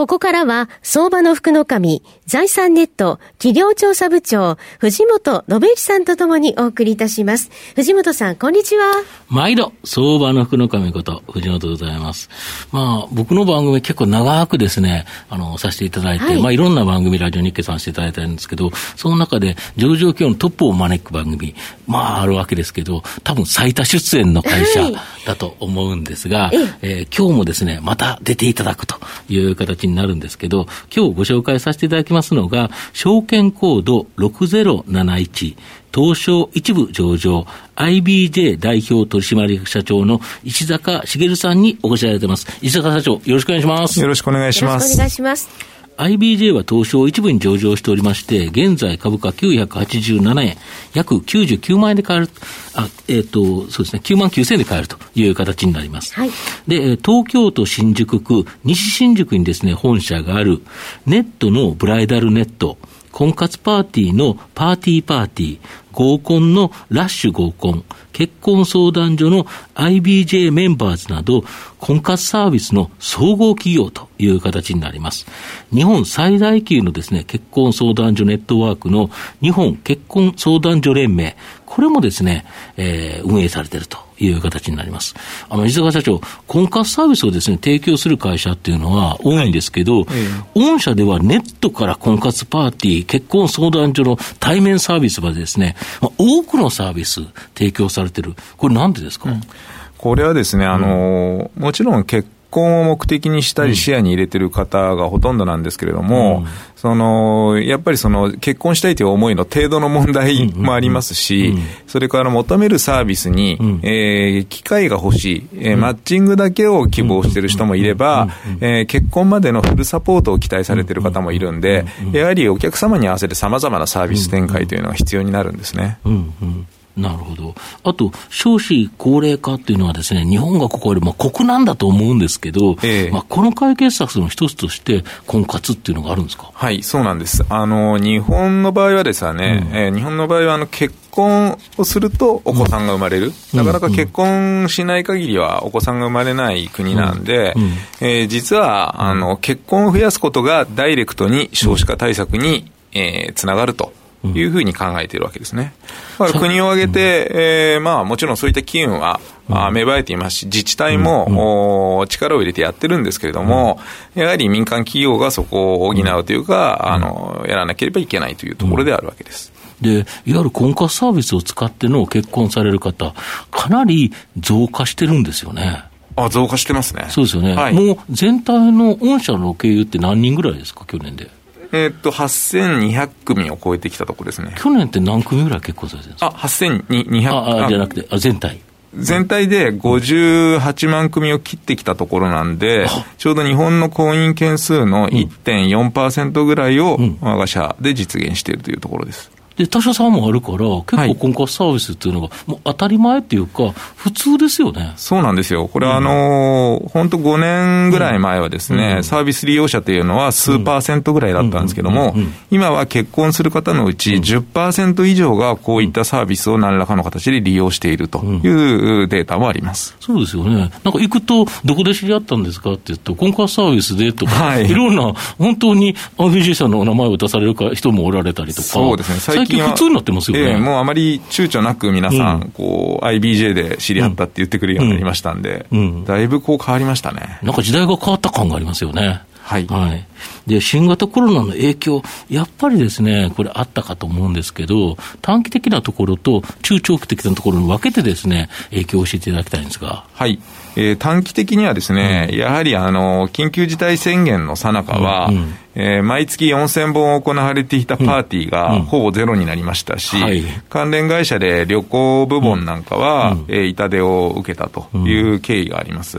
ここからは、相場の福の神、財産ネット、企業調査部長、藤本信之さんとともにお送りいたします。藤本さん、こんにちは。毎度、相場の福の神こと、藤本でございます。まあ、僕の番組結構長くですね、あの、させていただいて、はい、まあ、いろんな番組、ラジオ日経させていただいてるんですけど、その中で、上場企業のトップを招く番組、まあ、あるわけですけど、多分最多出演の会社だと思うんですが、はい、えー、今日もですね、また出ていただくという形にになるんですけど、今日ご紹介させていただきますのが、証券コード6071、東証一部上場、IBJ 代表取締役社長の石坂茂さんにお越しいただいてます。石坂社長、よろしくお願いします。よろしくお願いします。よろしくお願いします。IBJ は東証一部に上場しておりまして、現在株価987円、約99万円で買える、あ、えっ、ー、と、そうですね、9万9000円で買えるという形になります。はい、で、東京都新宿区、西新宿にですね、本社がある、ネットのブライダルネット、婚活パーティーのパーティーパーティー、合コンのラッシュ合コン、結婚相談所の IBJ メンバーズなど、婚活サービスの総合企業という形になります。日本最大級のですね、結婚相談所ネットワークの日本結婚相談所連盟、これもですね、えー、運営されているという形になります。あの、石坂社長、婚活サービスをですね、提供する会社っていうのは多いんですけど、はい御社ではネットから婚活パーティー、結婚相談所の対面サービスまでですね、まあ、多くのサービス提供されてる。これなんでですか、うん、これはですね、あの、もちろん結婚を目的にしたり視野に入れてる方がほとんどなんですけれども、うん、その、やっぱりその結婚したいという思いの程度の問題もありますし、それから求めるサービスに、うん、えー、機会が欲しい、えー、マッチングだけを希望している人もいれば、えー、結婚までのフルサポートを期待されている方もいるんで、やはりお客様に合わせて様々なサービス展開というのが必要になるんですね。うん。うんなるほど。あと、少子高齢化っていうのはですね、日本がここよりも国難だと思うんですけど、ええ、まあ、この解決策の一つとして、婚活っていうのがあるんですか？はい、そうなんです。あの、日本の場合はですね、うん、えー、日本の場合はあの結婚をするとお子さんが生まれる、うん、なかなか結婚しない限りはお子さんが生まれない国なんで、うん、えー、実はあの結婚を増やすことがダイレクトに少子化対策に、えー、つながるというふうに考えているわけですね。だから国を挙げて、えー、まあもちろんそういった機運は、あ芽生えていますし、自治体も、力を入れてやってるんですけれども、やはり民間企業がそこを補うというか、あの、やらなければいけないというところであるわけです。で、いわゆる婚活サービスを使っての結婚される方、かなり増加してるんですよね。あ、増加してますね。そうですよね。はい、もう全体の御社の経由って何人ぐらいですか、去年で？えっと、8200組を超えてきたところですね。去年って何組ぐらい結婚されてるんですか？あ、8200ああ、じゃなくて、あ、全体。全体で58万組を切ってきたところなんで、ちょうど日本の婚姻件数の1.4%ぐらいを我が社で実現しているというところです。で、他社さんもあるから、結構婚活サービスっていうのが、もう当たり前っていうか、普通ですよね。そうなんですよ。これは、あの、本当5年ぐらい前はですね、うん、サービス利用者というのは数パーセントぐらいだったんですけども、今は結婚する方のうち10%以上がこういったサービスを何らかの形で利用しているというデータもあります。そうですよね。なんか行くと、どこで知り合ったんですかって言うと、婚活サービスでとか、はい、いろんな、本当に RBG さんのお名前を出される人もおられたりとか。そうですね。最近普通になってますよね。えー、もうあまり躊躇なく皆さん、うん、こう、IBJ で知り合ったって言ってくるようになりましたんで、うんうん、だいぶこう変わりましたね。なんか時代が変わった感がありますよね。はい。はい。で、新型コロナの影響、やっぱりですね、これあったかと思うんですけど、短期的なところと中長期的なところに分けてですね、影響を教えていただきたいんですが。はい。えー、短期的にはですね、うん、やはりあの、緊急事態宣言の最中は、うん、えー、毎月4000本行われていたパーティーがほぼゼロになりましたし、うんはい、関連会社で旅行部門なんかは、うん、えー、痛手を受けたという経緯があります。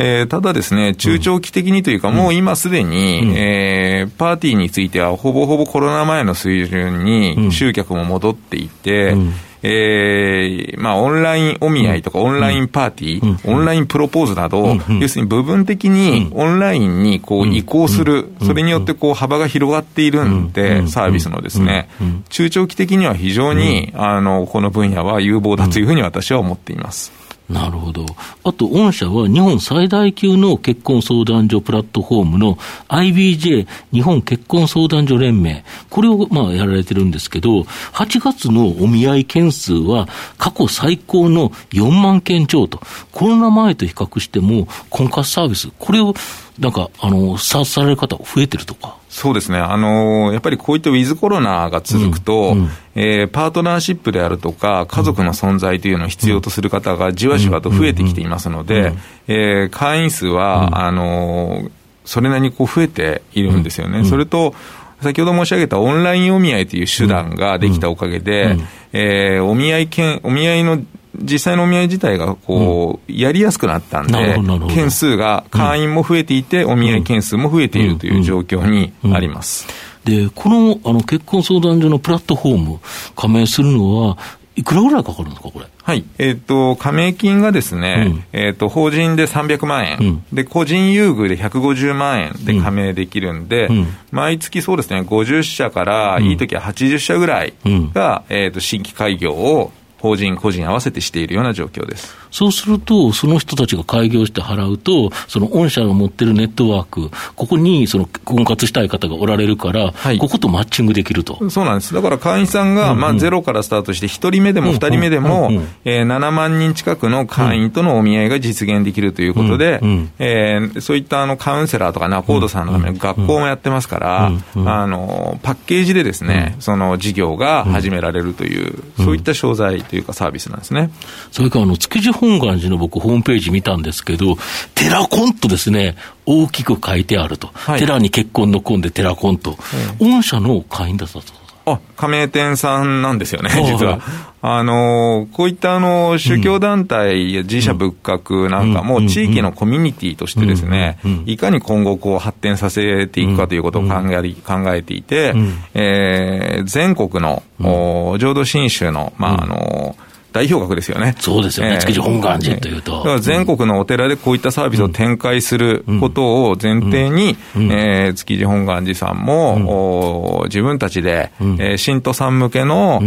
えー、ただですね、中長期的にというか、うん、もう今すでに、うん、えー、パーティーについては、ほぼほぼコロナ前の水準に集客も戻っていて、うん、えー、まあ、オンラインお見合いとか、オンラインパーティー、オンラインプロポーズなど、要するに部分的にオンラインにこう移行する、それによってこう幅が広がっているんで、サービスのですね、中長期的には非常に、あの、この分野は有望だというふうに私は思っています。なるほど。あと、御社は日本最大級の結婚相談所プラットフォームの IBJ 日本結婚相談所連盟、これをまあやられてるんですけど、8月のお見合い件数は過去最高の4万件超と、コロナ前と比較しても婚活サービス、これをなんか、あの、サーされる方増えてるとか。そうですね。あの、やっぱりこういったウィズコロナが続くと、うんうん、えー、パートナーシップであるとか、家族の存在というのを必要とする方がじわじわと増えてきていますので、えー、会員数は、あの、それなりにこう増えているんですよね。それと、先ほど申し上げたオンラインお見合いという手段ができたおかげで、えー、お見合い件、お見合いの実際のお見合い自体がこう、やりやすくなったんで、件数が、会員も増えていて、お見合い件数も増えているという状況にあります。で、このあの結婚相談所のプラットフォーム、加盟するのは、いくらぐらいかかるんですか、これ？はい。えっ、ー、と、加盟金がですね、うん、えっ、ー、と、法人で300万円、うん、で、個人優遇で150万円で加盟できるんで、うん、毎月そうですね、50社から、いい時は80社ぐらいが、えっ、ー、と、新規開業を法人、個人合わせてしているような状況です。そうすると、その人たちが開業して払うと、その御社が持ってるネットワーク、ここにその婚活したい方がおられるから、はい、こことマッチングできると。そうなんです。だから会員さんが、まあ、ゼロからスタートして、1人目でも2人目でも、えー、7万人近くの会員とのお見合いが実現できるということで、えー、そういったあのカウンセラーとかナコードさんのための学校もやってますから、あの、パッケージでですね、その事業が始められるという、そういった商材というかサービスなんですね。それからあの、築地本願寺の僕ホームページ見たんですけど、テラコンとですね、大きく書いてあると。はい、寺に結婚の婚でテラコンと。御社の会員だったと。あ、加盟店さんなんですよね、実は。あの、こういったあの、宗教団体や自社仏閣なんかも地域のコミュニティとしてですね、いかに今後こう発展させていくかということを考え考えていて、えー、全国の、浄土真宗の、まあ、あの、代表格ですよね。そうですよね、築地本願寺というと。だから全国のお寺でこういったサービスを展開することを前提に、え築地本願寺さんも、自分たちで、え信徒さん向けの、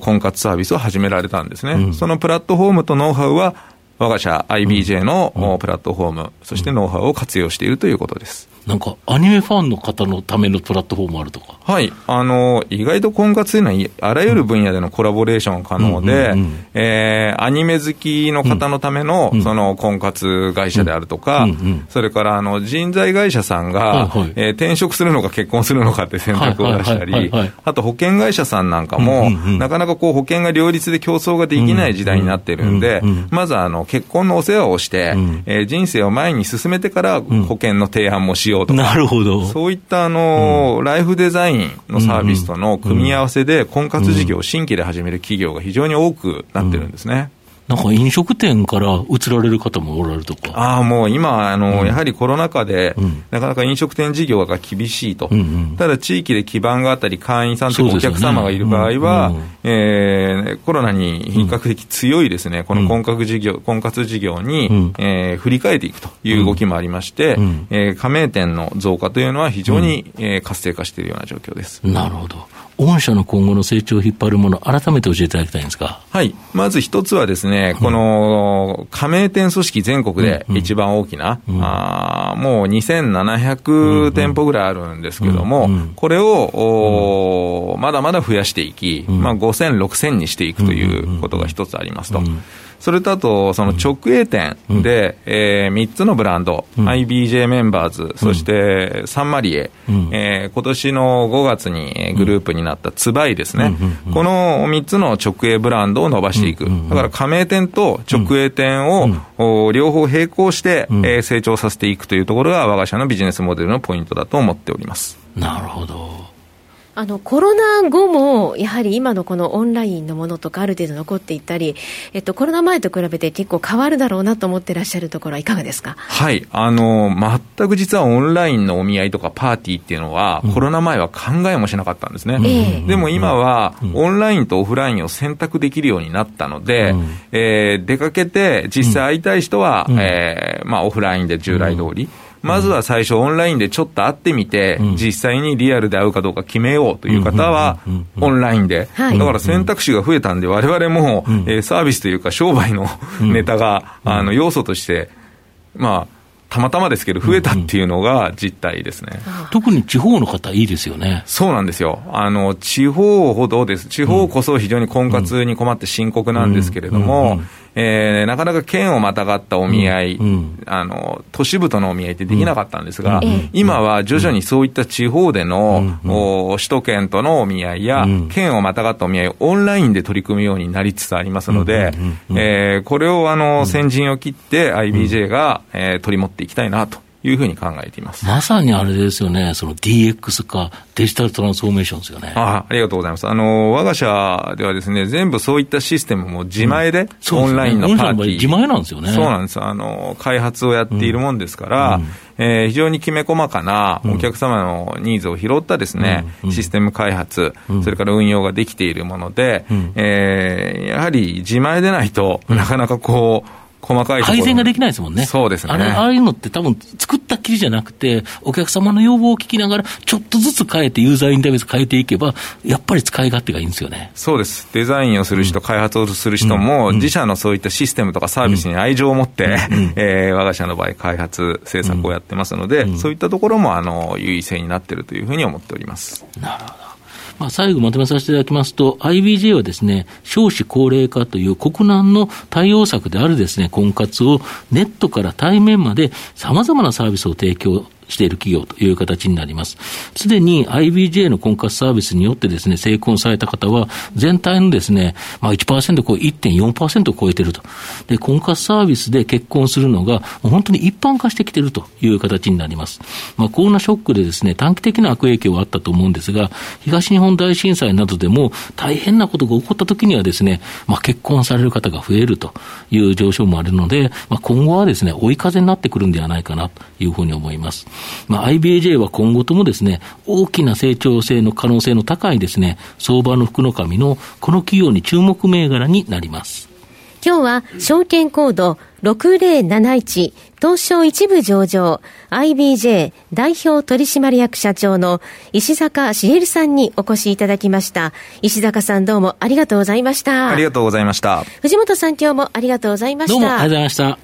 婚活サービスを始められたんですね。そのプラットフォームとノウハウは、我が社 IBJ のプラットフォーム、そしてノウハウを活用しているということです。なんか、アニメファンの方のためのプラットフォームあるとか？はい。あの、意外と婚活というのは、あらゆる分野でのコラボレーション可能で、えアニメ好きの方のための、うん、その婚活会社であるとか、うんうん、それから、あの、人材会社さんが、はいはい、えー、転職するのか結婚するのかって選択を出したり、あと保険会社さんなんかも、うんうんうん、なかなかこう保険が両立で競争ができない時代になってるんで、まずあの、結婚のお世話をして、うん、えー、人生を前に進めてから保険の提案もしようとか、なるほど。そういったあの、うん、ライフデザインのサービスとの組み合わせで、婚活事業を新規で始める企業が非常に多くなってるんですね。なんか飲食店から移られる方もおられるとか。ああ、もう今、あの、うん、やはりコロナ禍で、うん、なかなか飲食店事業が厳しいと。うんうん、ただ、地域で基盤があったり、会員さんとかお客様がいる場合は、ねうんうん、えー、コロナに比較的強いですね、この婚活事業、婚活事業に、うん、えー、振り返っていくという動きもありまして、うん、えー、加盟店の増加というのは非常に、うん、えー、活性化しているような状況です。なるほど。御社の今後の成長を引っ張るもの、改めて教えていただきたいんですか。はい。まず一つはですね、この加盟店組織全国で一番大きな、うん。うん、あもう2700店舗ぐらいあるんですけども、うんうん、これを、まだまだ増やしていき、まあ、5000、6000にしていくということが一つありますと。それとあと、その直営店で、うん、えー、3つのブランド、うん、IBJ メンバーズ、そしてサンマリエ、うん、えー、今年の5月にグループになったツバイですね、この3つの直営ブランドを伸ばしていく、だから加盟店と直営店を、両方並行して、えー、成長させていくというところが、我が社のビジネスモデルのポイントだと思っております。なるほどあのコロナ後も、やはり今のこのオンラインのものとか、ある程度残っていったり、えっと、コロナ前と比べて結構変わるだろうなと思ってらっしゃるところは、いかがですか？はい。あの全く実はオンラインのお見合いとかパーティーっていうのは、うん、コロナ前は考えもしなかったんですね。うん、でも今は、オンラインとオフラインを選択できるようになったので、うん、えー、出かけて、実際会いたい人は、うん、えー、まあ、オフラインで従来通り。まずは最初、オンラインでちょっと会ってみて、うん、実際にリアルで会うかどうか決めようという方は、オンラインで、だから選択肢が増えたんで、われわれも、えー、サービスというか、商売のネタが、あの要素として、まあ、たまたまですけど、増えたっていうのが実態ですね、うんうん、特に地方の方、いいですよね。そうなんですよ、あの地方ほどです、地方こそ非常に婚活に困って深刻なんですけれども、えー、なかなか県をまたがったお見合い、うんうん、あの、都市部とのお見合いってできなかったんですが、うん、今は徐々にそういった地方での、うん、首都圏とのお見合いや、県をまたがったお見合いをオンラインで取り組むようになりつつありますので、えー、これをあの、先陣を切って IBJ が、えー、取り持っていきたいなというふうに考えています。まさにあれですよね、その DX 化、デジタルトランスフォーメーションですよね。あありがとうございます。あの、我が社ではですね、全部そういったシステムも自前で、うん、オンラインのパーティー、自前なんですよね。そうなんです。あの、開発をやっているもんですから、うん。うん。えー、非常にきめ細かなお客様のニーズを拾ったですね、うん、システム開発、うん、それから運用ができているもので、うん、えー、やはり自前でないとなかなかこう、細かい改善ができないですもんね。そうですね。あれ、ああいうのって多分作ったきりじゃなくて、お客様の要望を聞きながら、ちょっとずつ変えて、ユーザーインターフェース変えていけば、やっぱり使い勝手がいいんですよね。そうです。デザインをする人、うん、開発をする人も、自社のそういったシステムとかサービスに愛情を持って、うん、えー、我が社の場合、開発、制作をやってますので、そういったところも、あの、優位性になっているというふうに思っております。なるほど。まあ、最後まとめさせていただきますと、IBJ はですね、少子高齢化という国難の対応策であるですね、婚活をネットから対面まで様々なサービスを提供している企業という形になります。すでに IBJ の婚活サービスによってですね、成婚された方は、全体のですね、まあ1%こう1.4%を超えていると。で、婚活サービスで結婚するのが、本当に一般化してきているという形になります。まあコロナショックでですね、短期的な悪影響はあったと思うんですが、東日本大震災などでも大変なことが起こった時にはですね、まあ結婚される方が増えるという上昇もあるので、まあ今後はですね、追い風になってくるんではないかなというふうに思います。まあ、IBJ は今後ともですね、大きな成長性の可能性の高いですね、相場の福の神のこの企業に注目銘柄になります。今日は証券コード6071東証一部上場 IBJ 代表取締役社長の石坂茂さんにお越しいただきました。石坂さんどうもありがとうございました。ありがとうございました。藤本さん今日もありがとうございました。どうもありがとうございました。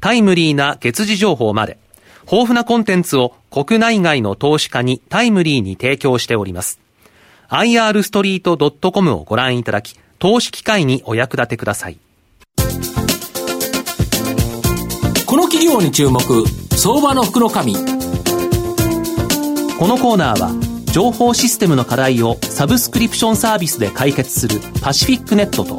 タイムリーな月次情報まで、豊富なコンテンツを国内外の投資家にタイムリーに提供しております。irstreet.com をご覧いただき、投資機会にお役立てください。この企業に注目、相場の福の神。このコーナーは、情報システムの課題をサブスクリプションサービスで解決するパシフィックネットと、